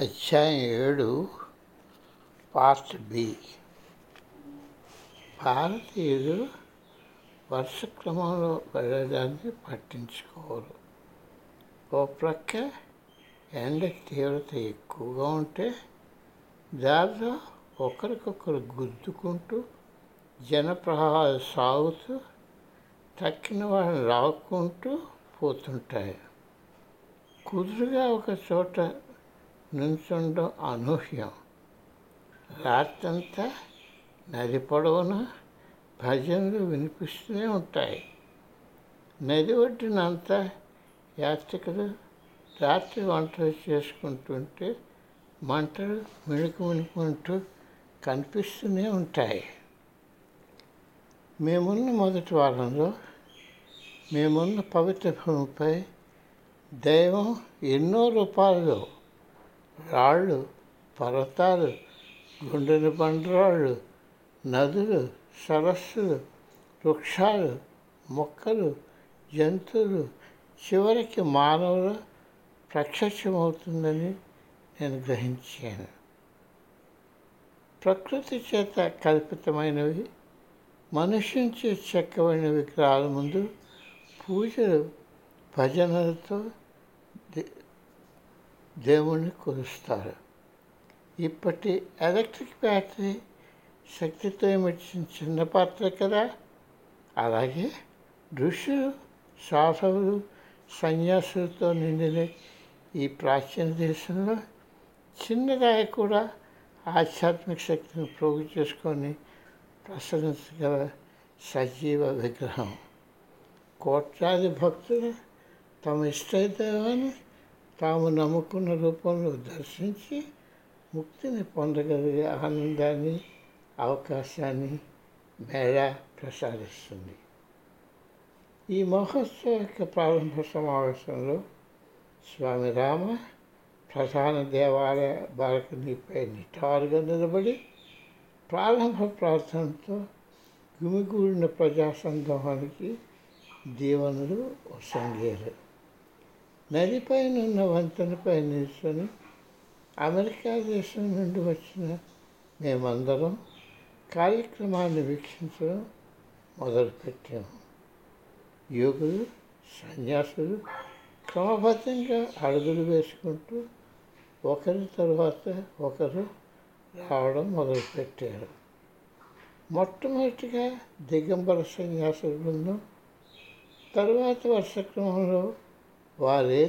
అధ్యాయం ఏడు part B. భారతీయులు వరుస క్రమంలో వెళ్ళడాన్ని పట్టించుకోరు. ఓ ప్రక్క ఎండ తీవ్రత ఎక్కువగా ఉంటే దారిలో ఒకరికొకరు గుద్దుకుంటూ జనప్రవాహాలు సాగుతూ తక్కిన వాళ్ళని లాక్కుంటూ పోతుంటాయి. కుదురుగా ఒక చోట నుంచుండడం అనూహ్యం. రాత్రంతా నది పొడవున భజనలు వినిపిస్తూనే ఉంటాయి. నది ఒడ్డునంతా యాత్రికులు రాత్రి వంటలు చేసుకుంటుంటే మంటలు మిణుకు మిణుకుంటూ కనిపిస్తూనే ఉంటాయి. మేమున్న మొదటి వారంలో మేమున్న పవిత్ర భూమిపై దైవం ఎన్నో రూపాల్లో రాళ్ళు పర్వతాలు గుండెని పండ్రాళ్ళు నదులు సరస్సులు వృక్షాలు మొక్కలు జంతువులు. చివరికి మానవులు ప్రత్యక్షమవుతుందని నేను గ్రహించాను. ప్రకృతి చేత కల్పితమైనవి మనుషుంచి చెక్కబడిన విగ్రహాల ముందు పూజలు భజనలతో దేవుణ్ణి కొలుస్తారు. ఇప్పటి ఎలక్ట్రిక్ బ్యాటరీ శక్తితో ఇమిడ్చిన చిన్న పాత్ర కదా? అలాగే ఋషులు సాధవులు సన్యాసులతో నిండిన ఈ ప్రాచీన దేశంలో చిన్నదాయ కూడా ఆధ్యాత్మిక శక్తిని ప్రోగు చేసుకొని ప్రసరించగల సజీవ విగ్రహం. కోట్లాది భక్తులు తమ ఇష్టదైవాన్ని తాము నమ్ముకున్న రూపంలో దర్శించి ముక్తిని పొందగలిగే ఆనందాన్ని అవకాశాన్ని మేళ ప్రసాదిస్తుంది. ఈ మహోత్సవ యొక్క ప్రారంభ సమావేశంలో స్వామి రామ ప్రధాన దేవాలయ బాలకనిపై నిటారుగా నిలబడి ప్రారంభ ప్రార్థనతో గుమిగూడిన ప్రజా సందోహానికి దీవెనలు వసంగేరు నదిపైన ఉన్న వంతెనపై నిల్చొని అమెరికా దేశం నుండి వచ్చిన మేమందరం కార్యక్రమాన్ని వీక్షించడం మొదలుపెట్టాము యోగులు సన్యాసులు క్రమబద్ధంగా అడుగులు వేసుకుంటూ ఒకరి తర్వాత ఒకరు రావడం మొదలుపెట్టారు. మొట్టమొదటిగా దిగంబర సన్యాసుల బృందం తరువాత వర్షక్రమంలో వారు ఏ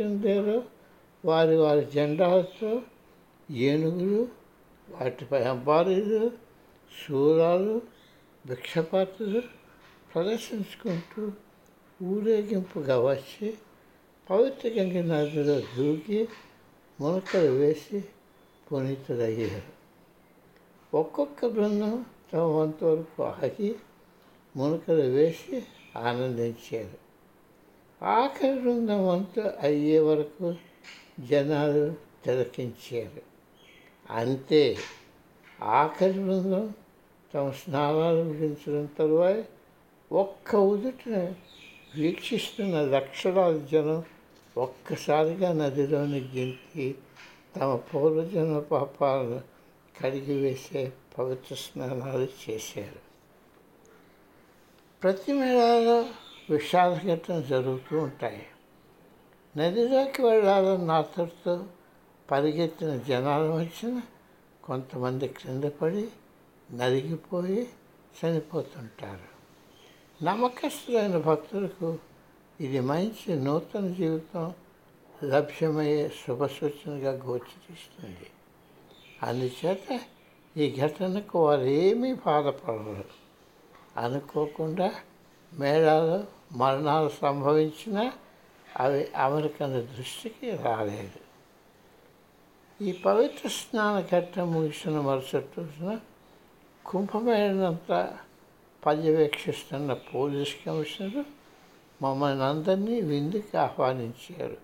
చెందారో వారి వారి జెండాలతో ఏనుగులు వాటిపై అంబారీలు శూరాలు భిక్షపాత్రులు ప్రదర్శించుకుంటూ ఊరేగింపుగా వచ్చి పవిత్ర గంగ నదిలో దూకి మునకలు వేసి పునీతులయ్యారు. ఒక్కొక్క బృందం తమ వంతు వరకు ఆగి మునకలు వేసి ఆనందించారు. ఆఖరి బృందం అంతా అయ్యే వరకు జనాలు తిలకించారు. అంతే ఆఖరి బృందం తమ స్నానాలు ముగించడం తరువాత ఒక్క ఉదుటిన వీక్షిస్తున్న లక్షలాది జనం ఒక్కసారిగా నదిలోని గింతి తమ పూర్వజన్మ పాపాలను కడిగి వేసే పవిత్ర స్నానాలు చేశారు. ప్రతి మేళాలో విషాదఘటన జరుగుతూ ఉంటాయి. నదిలోకి వెళ్ళాలన్న ఆతృతో పరిగెత్తిన జనాల మధ్యన కొంతమంది క్రింద పడి నలిగిపోయి చనిపోతుంటారు. నమ్మకస్తులైన భక్తులకు ఇది మంచి నూతన జీవితం లభ్యమయ్యే శుభ సూచనగా గోచరిస్తుంది. అందుచేత ఈ ఘటనకు వారు ఏమీ బాధపడరు. అనుకోకుండా మేళాలు మరణాలు సంభవించినా అవి అమెరికన్ దృష్టికి రాలేదు. ఈ పవిత్ర స్నాన ఘట్టం ముగిసిన మరుసటి రోజున కుంభమేళనంతా పర్యవేక్షిస్తున్న పోలీస్ కమిషనర్ మమ్మల్ని అందరినీ విందుకి ఆహ్వానించారు.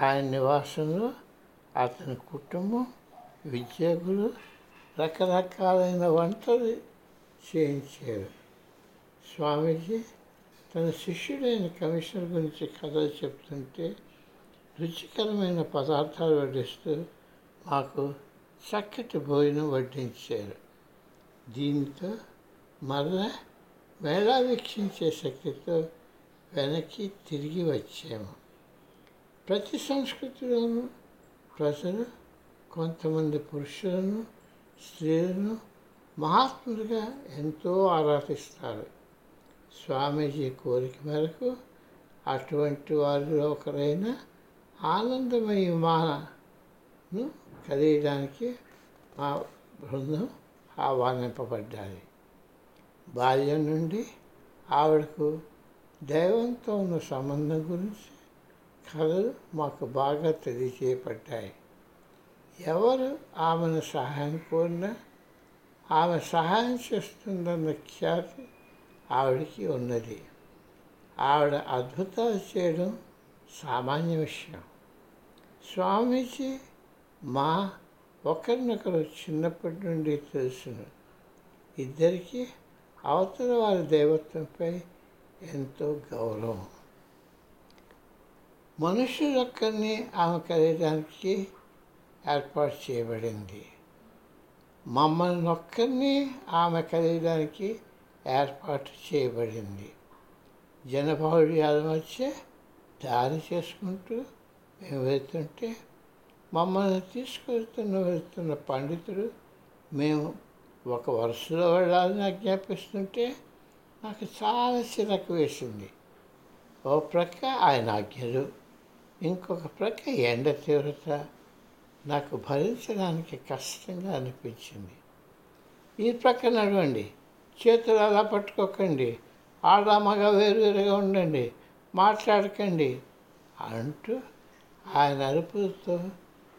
ఆయన నివాసంలో అతని కుటుంబం విద్యార్థులు రకరకాలైన వంటలు చేయించారు. స్వామీజీ తన శిష్యుడైన కమిషనర్ గురించి కథలు చెప్తుంటే రుచికరమైన పదార్థాలు వడ్డిస్తూ మాకు చక్కటి భోజనం వడ్డించారు. దీంతో మరలా వేళా వీక్షించే శక్తితో వెనక్కి తిరిగి వచ్చాము. ప్రతి సంస్కృతిలోనూ ప్రజలు కొంతమంది పురుషులను స్త్రీలను మహాత్ములుగా ఎంతో ఆరాధిస్తారు. స్వామీజీ కోరిక మేరకు అటువంటి వారిలో ఒకరైన ఆనందమయ మాను కలియడానికి మా బృందం ఆహ్వానింపబడ్డాయి. బాల్యం నుండి ఆవిడకు దైవంతో ఉన్న సంబంధం గురించి కథలు మాకు బాగా తెలియచేయబడ్డాయి. ఎవరు ఆమెను సహాయం కోరినా ఆమె సహాయం చేస్తుందన్న ఖ్యాతి ఆవిడకి ఉన్నది. ఆవిడ అద్భుతాలు చేయడం సామాన్య విషయం. స్వామీజీ మా ఒకరినొకరు చిన్నప్పటి నుండి తెలుసును. ఇద్దరికీ అవతల వారి దైవత్వంపై ఎంతో గౌరవం. మనుషులొక్కరిని ఆమె కలిగడానికి ఏర్పాటు చేయబడింది. మమ్మల్ని ఒక్కరిని ఆమె కలిగడానికి ఏర్పాటు చేయబడింది. జనబహుళ్యాల మధ్య దారి చేసుకుంటూ మేము వెళ్తుంటే మమ్మల్ని తీసుకెళ్తున్న వెళ్తున్న పండితుడు మేము ఒక వరుసలో వెళ్ళాలని ఆజ్ఞాపిస్తుంటే నాకు చాలా చిరకు వేసింది. ఓ ప్రక్క ఆయన ఆజ్ఞలు ఇంకొక ప్రక్క ఎండ తీవ్రత నాకు భరించడానికి కష్టంగా అనిపించింది. ఈ ప్రక్క నడవండి చేతులు అలా పట్టుకోకండి. ఆడ మగ వేరువేరుగా ఉండండి. మాట్లాడకండి. అంటూ ఆయన అరుపులతో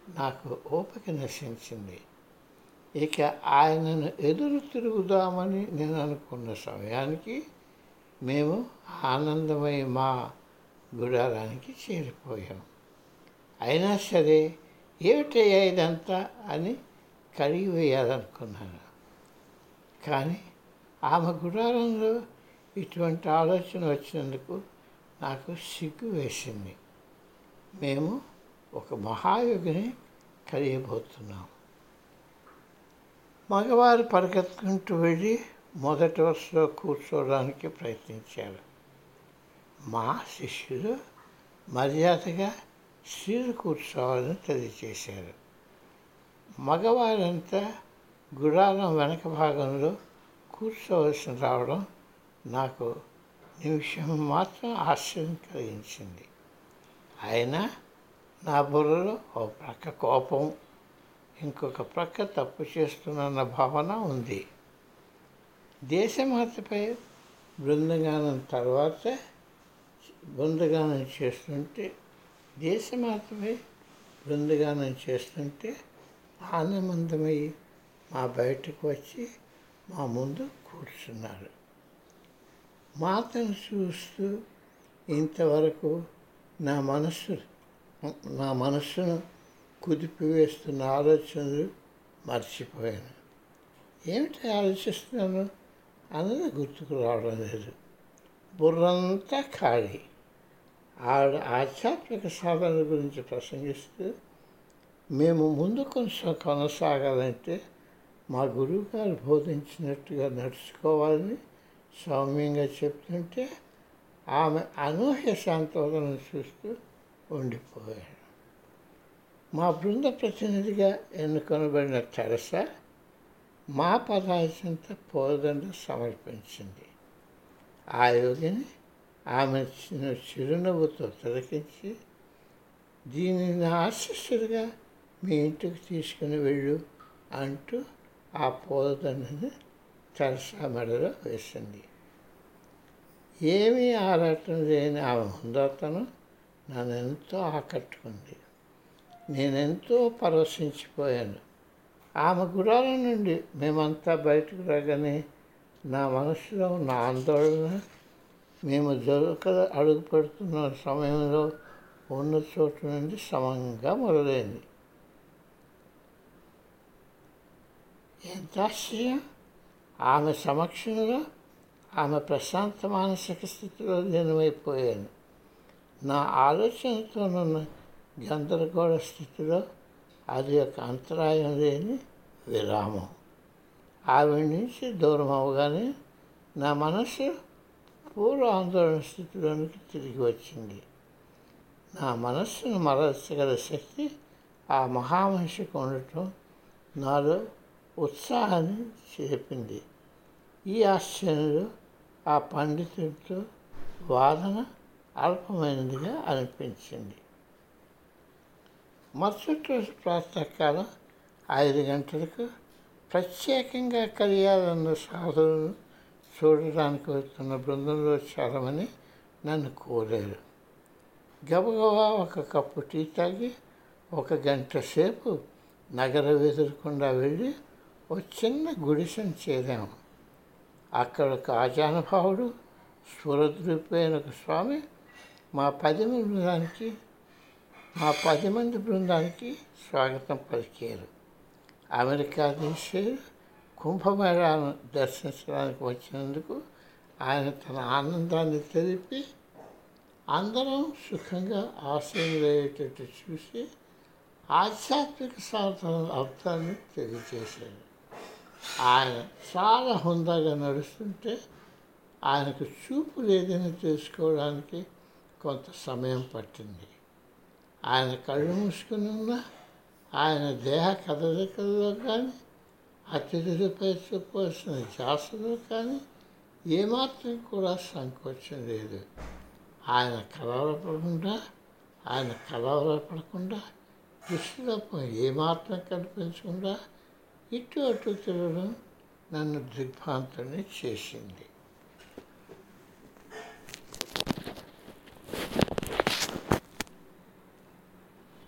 నాకు ఓపిక నశించింది. ఇక ఆయనను ఎదురు తిరుగుదామని నేను అనుకున్న సమయానికి మేము ఆనందమై మా గుడారానికి చేరిపోయాం. అయినా సరే ఏమిటయ్యా ఇదంతా అని కడిగి వేయాలనుకున్నాను కానీ ఆమె గుడారంలో ఇటువంటి ఆలోచన వచ్చినందుకు నాకు సిగ్గు వేసింది. మేము ఒక మహాయుగిని కలియబోతున్నాం. మగవారు పరిగెత్తుకుంటూ వెళ్ళి మొదటి వరుసలో కూర్చోవడానికి ప్రయత్నించారు. మా శిష్యులు మర్యాదగా స్త్రీలు కూర్చోవాలని తెలియజేశారు. మగవారంతా గుడారం వెనక భాగంలో కూర్చోవలసి రావడం నాకు నిమిషం మాత్రం ఆశ్చర్యం కలిగించింది. అయినా నా బుర్రలో ఓ ప్రక్క కోపం ఇంకొక ప్రక్క తప్పు చేస్తున్న భావన ఉంది. దేశమాతపై బృందగానం తర్వాత బృందగానం చేస్తుంటే దేశమాతపై బృందగానం చేస్తుంటే ఆనందమై మా బయటకు వచ్చి మా ముందు కూర్చున్నారు మాతను చూస్తూ ఇంతవరకు నా మనస్సు నా మనస్సును కుదిపివేస్తున్న ఆలోచనలు మర్చిపోయాను ఏమిటి ఆలోచిస్తున్నాను అన్నది గుర్తుకు రావడం లేదు బుర్రంతా ఖాళీ ఆవిడ ఆధ్యాత్మిక సాధన గురించి ప్రసంగిస్తూ మేము ముందు కొంచెం కొనసాగాలంటే మా గురువు గారు బోధించినట్టుగా నడుచుకోవాలని సౌమ్యంగా చెప్తుంటే ఆమె అనూహ్య శాంతోదనం చూస్తూ ఉండిపోయాడు. మా బృంద ప్రతినిధిగా ఎన్నుకొనబడిన తెరస మా పదార్థంత పోదండ సమర్పించింది. ఆ యోగిని ఆమె చిన్న చిరునవ్వుతో తిలకించి దీనిని ఆశిస్సులుగా మీ ఇంటికి తీసుకుని వెళ్ళు అంటూ ఆ పూలదండని తెరసా మెడలో వేసింది. ఏమీ ఆరాటం లేని ఆమె ముందతను నన్ను ఎంతో ఆకట్టుకుంది. నేనెంతో పరవశించిపోయాను. ఆమె గుడాల నుండి మేమంతా బయటకు రాగానే నా మనసులో ఉన్న ఆందోళన మేము దొరక అడుగు పెడుతున్న సమయంలో ఉన్న చోటు నుండి సమంగా మొదలైంది. ఎంత ఆమె సమక్షంలో ఆమె ప్రశాంత మానసిక స్థితిలో లీనమైపోయాను. నా ఆలోచనతోనున్న గందరగోళ స్థితిలో అది ఒక అంతరాయం లేని విరామం. ఆవిడ నుంచి దూరం అవగానే నా మనసు పూర్వ ఆందోళన స్థితిలోనికి తిరిగి వచ్చింది. నా మనస్సును మరల్చగల శక్తి ఆ మహామనిషికి ఉండటం నాలో ఉత్సాహాన్ని చేపింది. ఈ ఆశ్చర్యంలో ఆ పండితుడితో వాదన అల్పమైనదిగా అనిపించింది. మరుసటి రోజు ప్రాతకాలం ఐదు గంటలకు ప్రత్యేకంగా కలియాలన్న సాధువులను చూడడానికి వస్తున్న బృందంలో చేరమని నన్ను కోరారు. గబగబా ఒక కప్పు టీ తాగి ఒక గంట సేపు నగర ఎదురకుండా వెళ్ళి ఒక చిన్న గుడిసెను చేరాము అక్కడ ఒక ఆజానుభావుడు స్వరద్రూపైన ఒక స్వామి మా పది బృందానికి మా పది మంది బృందానికి స్వాగతం పలికారు. అమెరికా నుంచి కుంభమేళాను దర్శించడానికి వచ్చినందుకు ఆయన తన ఆనందాన్ని తెలిపి అందరం సుఖంగా ఆశీనులయ్యేటట్టు చూసి ఆధ్యాత్మిక సాధన అర్థాన్ని తెలియజేశారు. ఆయన చాలా హుందాగా నడుస్తుంటే ఆయనకు చూపు లేదని తెలుసుకోవడానికి కొంత సమయం పట్టింది. ఆయన కళ్ళు మూసుకుని ఉన్న ఆయన దేహ కదలికల్లో కానీ అతిథులపై చెప్పవలసిన జాసలో కానీ ఏమాత్రం కూడా సంకోచం లేదు. ఆయన కలవరపడకుండా ఆయన కలవరపడకుండా దృష్టిలోపం ఏమాత్రం కనిపించకుండా ఇటు అటు తిరగడం నన్ను దిగ్భ్రాంతుని చేసింది.